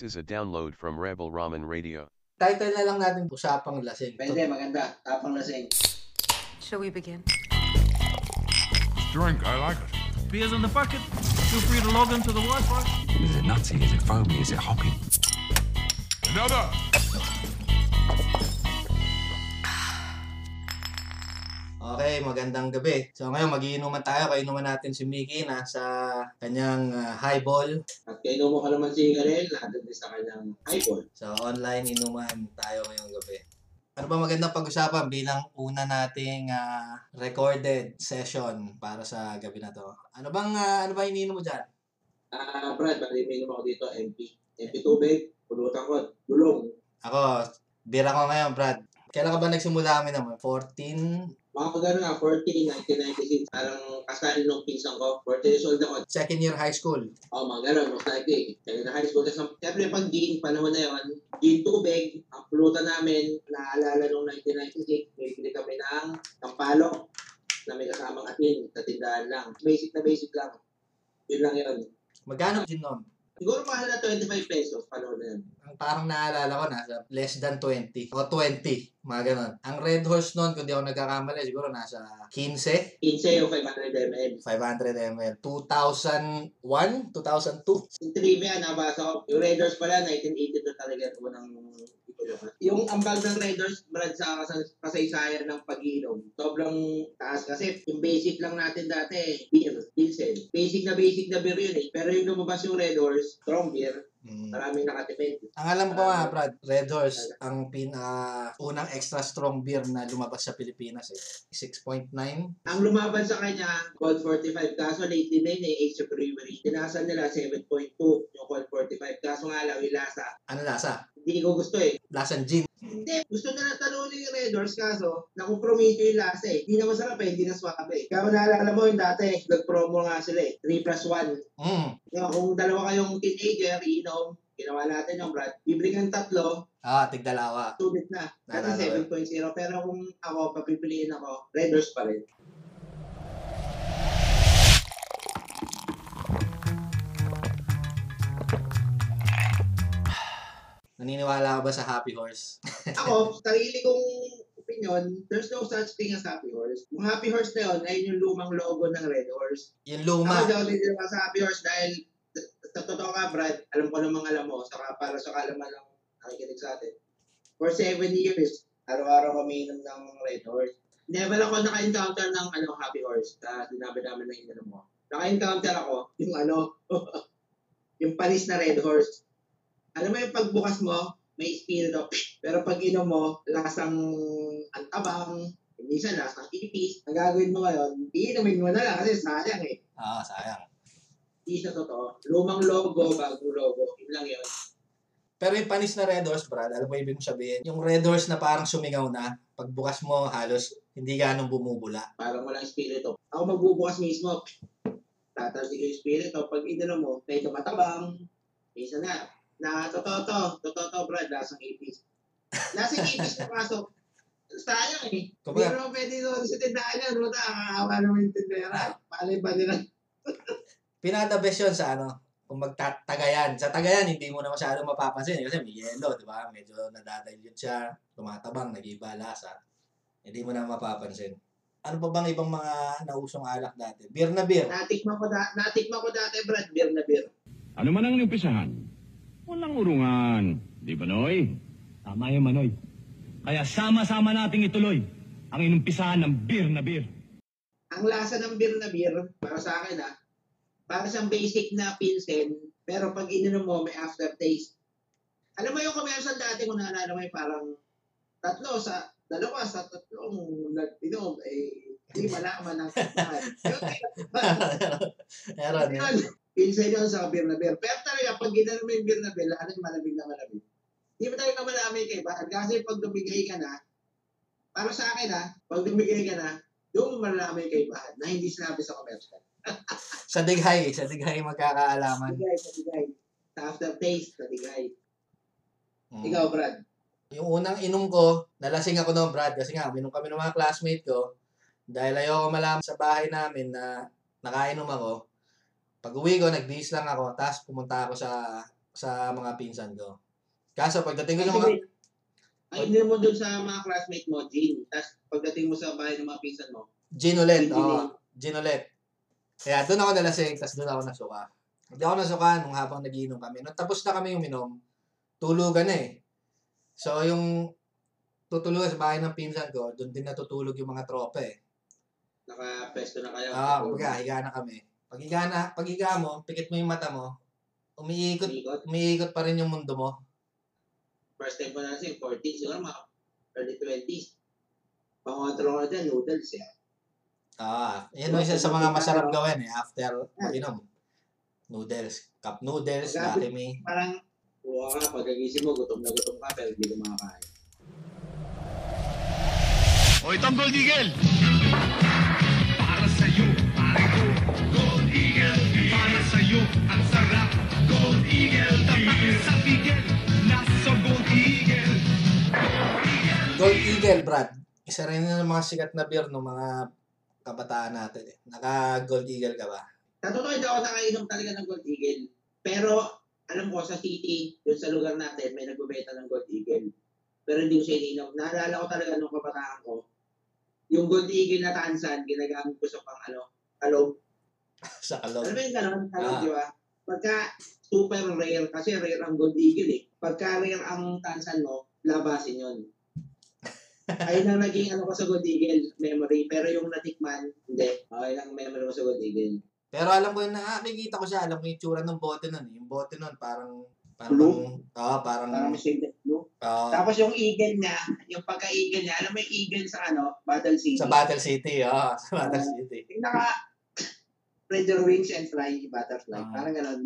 This is a download from Rebel Ramen Radio. Title na lang natin, Usapang Lasing. Pwede, maganda. Tapang lasing. Shall we begin? Drink, I like it. Beers in the bucket. Feel free to log into the Wi-Fi. Is it nutty? Is it foamy? Is it hoppy? Another. Okay, magandang gabi. So ngayon, magiinuman tayo. Kainuman natin si Mickey na sa kanyang ah, highball. At kainom mo ka naman si Karel, lahat din sa kanyang iPhone. So online inuman tayo ngayong gabi. Ano ba magandang pag-usapan bilang una nating ah, recorded session para sa gabi na to? Ano bang ah, ano ba iniinom mo diyan? Ah, Brad, bali may inom ako dito, MP. MP tubig, pulutan ko, bulong. Ako, bira ko ngayon, Brad. Kailan ka ba nagsimula kami naman? 14? Mga pagano nga, 14, 1996, parang kasali nung pinsan ko, 14 years old ako. Second year high school. Oh, mga ganun, most likely. Kaya na high school. Tapos, siyempre, pag gin, panahon na yun, gin tubig, ang pulutan namin, naalala nung 1996, may bili kami ng kampalo na may kasamang atin, sa tindahan lang. Basic na basic lang. Yun lang yun. Magkano gin nun? Siguro mahal na 25 pesos, panahon na yun. Ang parang naalala ko, nasa less than 20. O 20, mga ganun. Ang Red Horse nun, kung di ako nagkakamali, siguro nasa 15, 15 o 500 ml. 500 ml. 2001? 2002? Yung trivia, nabasa ko, yung Raiders pala, 1982 talaga ito ng ipulukan. Yung ambag ng Raiders, Brad, sa kas- kasaysayan ng pag-inom, sobrang taas kasi yung basic lang natin dati, beer, Pilsen. Basic na basic na beer yun eh. Pero yung lumabas yung Red strong beer, Mm. maraming nakatipid. Ang alam ko nga, Brad, Red Horse, ang pinaka unang extra strong beer na lumabas sa Pilipinas eh. 6.9. Ang lumaban sa kanya, Colt 45. Kaso lately na yun eh, of Brewery. Tinasan nila 7.2 yung Colt 45. Kaso nga lang, yung lasa. Ano lasa? Hindi ko gusto eh. Lasang gin. Hindi, gusto na talunin yung Red Doors kaso nakuprometo yung lasa eh. Hindi na masarap eh, hindi na swak eh. Kaya naalala mo yung dati, nag-promo nga sila eh. 3 plus 1. Mm. Kung dalawa kayong teenager, inom, ginawa natin yung Brad, bibili kang tatlo, Ah, tigdalawa. sulit na. Ko 7.0. Pero kung ako, papipiliin ako, Red Doors pa rin. Naniniwala ka ba sa Happy Horse? Ako, sarili kong opinion, there's no such thing as Happy Horse. Yung Happy Horse na yun, ayun yung lumang logo ng Red Horse. Yung Ako luma. daw din naman sa Happy Horse dahil sa totoo nga, Brad, alam ko namang alam mo, saka para sa kalaman ng nakikinig sa atin. For seven years, araw-araw kami inom ng Red Horse. Never ako naka-encounter ng ano, Happy Horse. Uh, sinabi namin na ininom mo. Naka-encounter ako, yung ano, yung panis na Red Horse. Alam mo yung pagbukas mo, may of Pero pag inom mo, lasang antabang, minsan lasang ipis. Ang gagawin mo ngayon, iinumin mo na lang kasi sayang eh. Ah, sayang. Hindi sa totoo. Lumang logo, bagong logo. Yun lang yun. Pero yung panis na Red Horse, Brad, alam mo ibig kong sabihin? Yung Red Horse na parang sumingaw na, pagbukas mo halos hindi ganong bumubula. Parang walang spirito. Ako magbubukas mismo. Tatalsik yung spirito. Pag ininom mo, may tumatabang. Minsan na. Na totoo to. Totoo to, Brad. Lasang ipis. Lasang ipis na kaso. Sayang eh. Hindi Kumbaga, naman pwede doon sa tindahan yan. Wala, nakakawa naman yung tindera. Palay ba nila? pinaka best yun sa ano, kung magtatagayan. Sa tagayan, hindi mo na masyadong mapapansin eh, kasi may yellow, di ba? Medyo nadadilute siya, tumatabang, nag-iba lasa. Hindi mo na mapapansin. Ano pa bang ibang mga nausong alak dati? Beer na beer. Natikman ko, da- natikman ko dati, Brad. Beer na beer. Ano man ang umpisahan? Walang urungan. Di ba, Noy? Tama yun, Manoy. Kaya sama-sama nating ituloy ang inumpisahan ng beer na beer. ang lasa ng beer na beer, para sa akin ah, para siyang basic na pilsen, pero pag ininom mo, may aftertaste. Alam mo yung commercial dati kung naalala mo yung parang tatlo sa, dalawa sa tatlong nag-inom, eh, hindi malaman ng saktan. Meron. Yun, pilsen yun sa beer na beer. Pero talaga, pag ininom mo yung na ano yung malamig na malamig. Hindi mo talaga malamig kay ba? Kasi pag dumigay ka na, para sa akin ah, pag dumigay ka na, doon mo malalaman yung kaibahan na hindi sinabi sa commercial. Sa dighay, sa dighay magkakaalaman. Sadigay, sadigay. Sa aftertaste, sadigay. Mm. Ikaw, Brad. Yung unang inom ko, nalasing ako noon, Brad, kasi nga, minom kami ng mga classmate ko. Dahil ayoko malaman sa bahay namin na nakainom ako. Pag uwi ko, nagbihis lang ako, tapos pumunta ako sa sa mga pinsan ko. Kaso pagdating ko sa mga... ay, hindi mo dun sa mga classmate mo, Jean. Tapos pagdating mo sa bahay ng mga pinsan mo, Gin ulit. Oo, ulit. gin ulit. Kaya doon ako nalasing, tapos doon ako nasuka. Hindi ako nasuka nung habang nagiinom kami. Nung tapos na kami uminom, tulugan na eh. So yung tutulugan sa bahay ng pinsan ko, doon din natutulog yung mga tropa eh. naka-pesto na kayo. Ah, kumbaga, higa na kami. Pag higa na, pag higa mo, pikit mo yung mata mo, umiikot, Ikot. umiikot pa rin yung mundo mo. First time ko na kasi, 14, siguro mga early 20s. Pangontrol ko na dyan, noodles eh. Ah, yan yung isa sa mga masarap gawin eh, after mag-inom. Noodles. Cup noodles. Lucky Me. Parang, buwa ka, pagkagising mo, gutom na gutom ka, pero hindi ka makakain. O itong Gold Eagle! Para sa'yo, pare ko, Gold Eagle. Para sa'yo, ang sarap, Gold Eagle. Tapat sa bigel, nasa Gold Eagle. Gold Eagle, Brad. Isa rin yun ng mga sikat na beer ng mga kabataan natin eh. Naka-Gold Eagle ka ba? Sa totoo, ako nakainom talaga ng Gold Eagle. Pero, alam ko, sa city, yun sa lugar natin, may nagbebenta ng Gold Eagle. Pero hindi ko siya ininom. Naalala ko talaga nung kabataan ko, yung Gold Eagle na tansan, ginagamit ko sa pang ano, kalog. sa kalog. Alam mo yung ganon? Kalog, Ah. di ba? Pagka super rare, kasi rare ang Gold Eagle eh. Pagka rare ang tansan mo, labasin yun. Ayun ang naging ano ko sa Gold Eagle memory. Pero yung natikman, hindi. Okay lang memory ko sa Gold Eagle. Pero alam ko, nakakikita ko siya, alam ko yung tsura ng bote nun. eh. Yung bote nun, parang, parang, Blue? Oo, parang, Parang shaded blue. oo, Tapos yung eagle niya, yung pagka-eagle niya, alam mo yung eagle sa ano, Battle City? sa Battle City, oo, sa Battle Ah. City. Yung naka spread your wings and fly, butterfly. Ah. Parang ganun.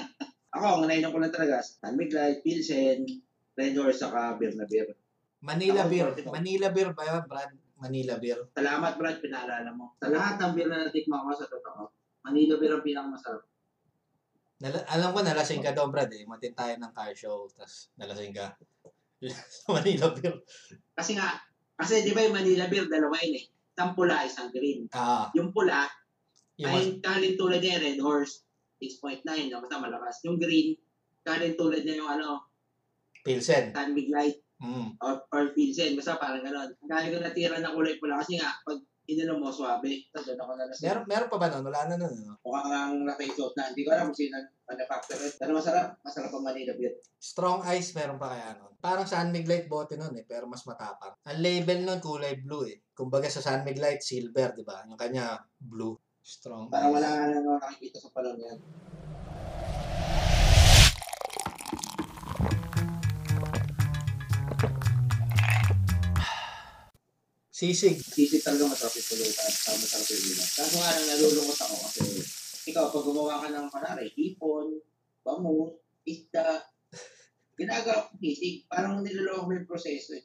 Ako, ang nainom ko lang talaga, San Miguel, Pilsen, Red Horse, saka beer na beer. Manila Ako, beer. Manila beer ba yun, Brad? Manila beer. Salamat, Brad, pinaalala mo. Sa lahat ng beer na natikman ko sa totoo, Manila beer ang pinakamasarap. Nala, alam ko, nalasing ka daw, Brad eh. Matin tayo ng car show, tapos nalasing ka. sa Manila beer. Kasi nga, kasi di ba yung Manila beer, dalawa yun eh. Isang pula, isang green. Ah, Yung pula, yung mas, ay kalin tulad niya, Red Horse, 6.9, na basta malakas. Yung green, kalin tulad niya yung ano, Pilsen. San Miguel Mm. or, or Pilsen, basta parang gano'n. Ang dami ko natira ng kulay pula kasi nga, pag ininom mo, swabe. Tapos doon ako nalasing. Meron, meron pa ba nun? Wala na nun, no? Mukhang ang na-face out na. Hindi ko alam kung sino manufacturer. Pero masarap. Masarap ang Manila beer. Strong ice meron pa kaya nun. Parang San Miguelite bote nun eh, pero mas matapang. Ang label nun kulay blue eh. Kumbaga sa San Miguelite, silver, di ba? Yung kanya, blue. Strong Parang wala nga na nakikita sa palong yan. Sisig. Sisig talaga masarap yung pulutan. Saka masarap yung ulam. Kaso nga lang nalulungkot ako kasi ikaw, pag gumawa ka ng kanari, hipon, bangus, isda, ginagawa ko sisig. Parang niloloko mo yung proseso eh.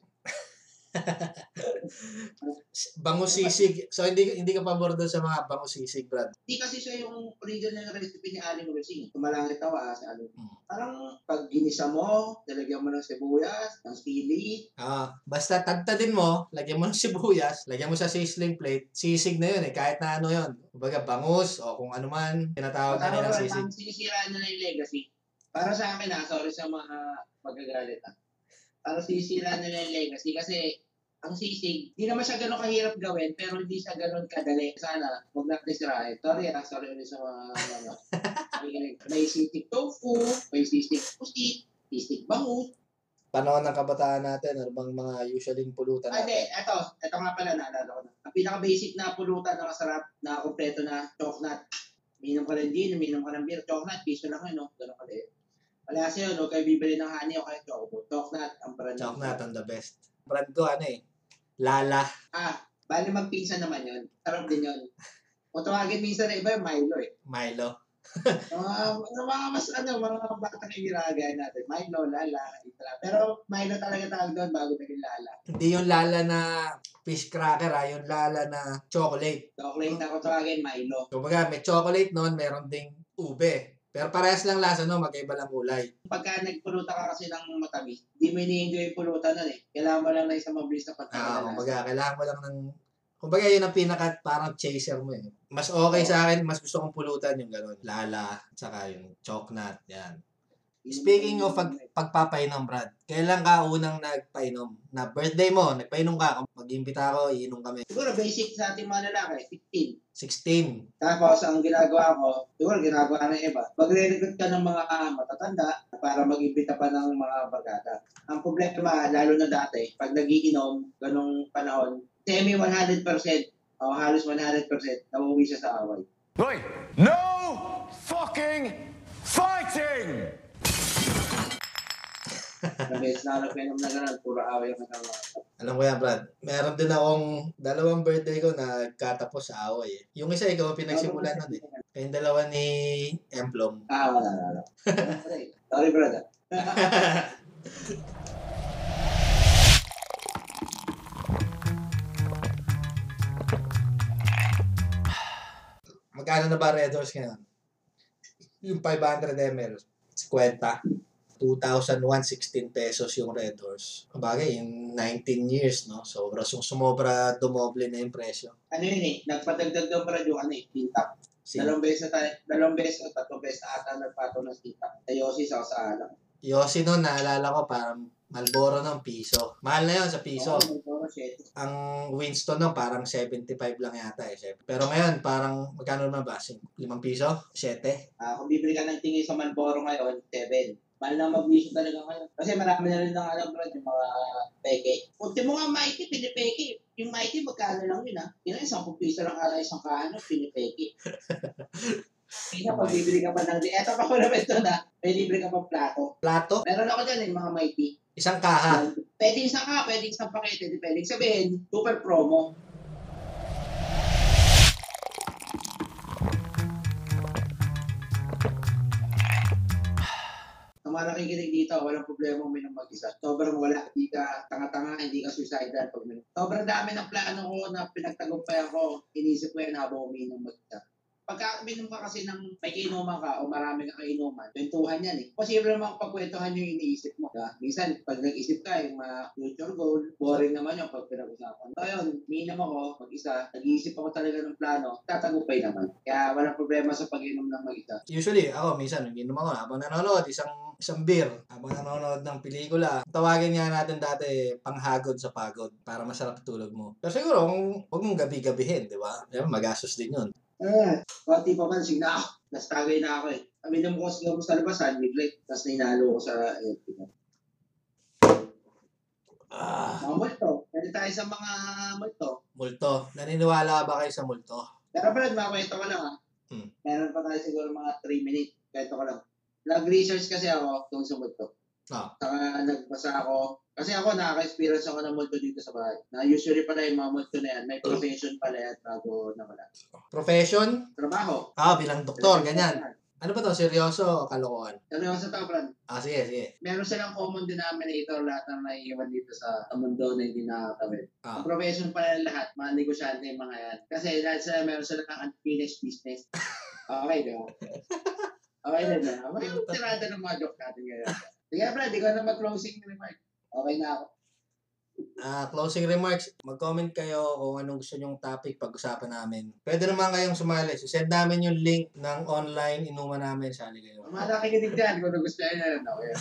Bangus sisig. So hindi hindi ka pabor doon sa mga bangus sisig, Brad. Hindi kasi siya yung original recipe ni Aling Rosing. Tumalangit ako ah, sa Aling. Hmm. Parang pag ginisa mo, nilagyan mo ng sibuyas, ng sili, Ah, basta tagtadin mo, lagyan mo ng sibuyas, lagyan mo sa sizzling plate, sisig na yun eh, kahit na ano yun. Kumbaga bangus o kung ano man, tinatawag na nilang Parang sisig. ang sinisiraan nila yung legacy. Para sa akin ah, sorry sa mga magagalit Parang sinisiraan nila yung legacy kasi ang sisig, hindi naman siya gano'ng kahirap gawin, pero hindi siya gano'n kadali. Sana, huwag natin sirahin. Sorry ah, sorry ulit sa mga, ano, may, sisig tofu, may sisig pusit, sisig bangus. Panahon ng kabataan natin, ano bang mga usually pulutan Ah, hindi, natin? eto, eto nga pala, naalala ko na. Ang pinaka-basic na pulutan na masarap, na kompleto na chocolate. Minom ka ng gin, minom ka ng beer, chocolate, piso lang yun, no? Ganun ka din. Wala kasi yun, no? Kayo bibili ng honey o kaya chocolate. Chocolate, ang brand. ng- Chocolate on the best. Brand ko ano eh, Lala. Ah, bali magpinsan naman yun. Sarap din yun. Kung tawagin minsan na iba yung Milo eh. Milo. Mga, mga, mga mas ano, mga batang ginagaya natin. Milo, Lala, itala. Pero Milo talaga tawag doon bago naging Lala. Hindi yung Lala na fish cracker ah, yung Lala na chocolate. Chocolate na kung tawagin Milo. Kumbaga may chocolate noon, meron ding ube. Pero parehas lang lasa no, magkaiba lang kulay. pagka nagpulutan ka kasi ng matamis, di mo ini-enjoy yung pulutan nun eh. Kailangan mo lang na isang mabilis na Ah, pagkakalasa. kumbaga kailangan mo lang ng Kumbaga yun ang pinaka parang chaser mo eh. Mas okay sa akin, mas gusto kong pulutan yung gano'n. Lala, tsaka yung choknat, yan. Speaking of pag, pagpapainom, Brad, kailan ka unang nagpainom? Na birthday mo, nagpainom ka, mag-imbita ako, iinom kami. Siguro basic sa ating mga lalaki, 15. 16. Tapos, ang ginagawa ko, siguro ginagawa ng iba, magre-recruit ka ng mga matatanda para mag-imbita pa ng mga barkada. Ang problema, lalo na dati, pag nagiinom, ganong panahon, semi 100%, o halos 100%, nauwi siya sa away. Hoy! No Ilang beses na ako nagpainom na gano'n, puro away ang nagawa. Alam ko yan, Brad. Meron din akong dalawang birthday ko na nagkatapos sa away. Eh. Yung isa, ikaw ang pinagsimulan nun eh. Kayong dalawa ni Emplom. Ah, wala, wala. Sorry. Sorry, brother. Magkano na ba Red Horse ngayon? Yung 500 ml, 50. 2,116 pesos yung Red Horse. Kabagay, in 19 years, no? Sobra, sum- sumobra, dumoble na yung presyo. ano yun eh, nagpadagdag ng brad yung ano eh, tintak. Si Dalawang beses na tayo, dalawang beses o tatlong beses na ata nagpato ng tintak. Sa Yossi, sa sa alam. Yossi noon, naalala ko, parang Malboro ng piso. Mahal na yun sa piso. Shit. Ang Winston noon, parang 75 lang yata eh. Pero ngayon, parang, magkano naman ba? 5 piso? 7? Ah, kung bibili ka ng tingin sa Malboro ngayon, 7. Mahal na mag-wisyo talaga ngayon. Kasi marami na rin ng alam bro, yung mga peke. Kunti mo nga mighty, pinipeke. Yung mighty, magkano lang yun ah. Yun ang isang piso lang ala isang kano, pinipeke. Kaya pag bibili ka pa ng, eto pa ko naman ito na, may libre ka pa plato. Plato? Meron ako dyan yung mga mighty. Isang kaha. Pwede isang ka, pwede isang pakete, depende. Sabihin, super promo. Mga nakikinig dito, walang problema uminom mag-isa. Sobrang wala. Hindi ka tanga-tanga, hindi ka suicidal pag uminom. Sobrang dami ng plano ko na pinagtagumpay ako. Inisip ko yan habang uminom mag-isa. Pagka uminom ka kasi ng may kainuman ka o marami kang kainuman, kwentuhan yan eh. Posible naman pagkwentuhan yung iniisip mo. Diba? Minsan, pag nag-isip ka, yung mga future goal, boring naman yung pag pinag-usapan. So yun, uminom ako, mag-isa, nag-iisip ako talaga ng plano, tatagumpay naman. Kaya walang problema sa pag-inom ng mag-isa. Usually, ako, minsan, naginom ako habang nanonood, isang isang beer, habang nanonood ng pelikula. Tawagin nga natin dati, panghagod sa pagod, para masarap tulog mo. Pero siguro, kung huwag mong gabi-gabihin, di ba? Di ba, magastos din yun. Ah, konti pa man, signa ako. Nastagay na ako eh. Aminom ko siguro sa labasan, midlight, tapos ninalo ko sa eh, Ah, mga multo. Pwede tayo sa mga multo. multo. Naniniwala ba kayo sa multo? Pero Brad, makwento ko lang ha. Hmm. Meron pa tayo siguro mga 3 minutes. Kwento ko lang. Nag-research kasi ako tungkol sa multo. Ah. Saka nagbasa ako. Kasi ako nakaka-experience ako ng multo dito sa bahay. Na usually pala yung mga multo na yan, may profession pala yan bago nawala. Profession? Trabaho. Ah, bilang doktor, ganyan. Ano ba to? Seryoso o kalokohan? Seryoso to, Brad. Ah, sige, sige. Meron silang common denominator lahat ng naiiwan dito sa mundo na hindi nakakawin. Ah. Ang profession pala ng lahat, mga negosyante yung mga yan. Kasi lahat sila meron sila ng unfinished business. Okay, di ba? Okay na ba? May tirada ng mga joke natin ngayon. Sige, Brad, ikaw na mag-closing remark. Okay na ako. Ah, closing remarks. Mag-comment kayo kung anong gusto nyong topic pag-usapan namin. Pwede naman kayong sumali. Send namin yung link ng online inuman namin. Sali kayo. Ang mga nakikinig dyan, kung nagustuhan nyo na, okay.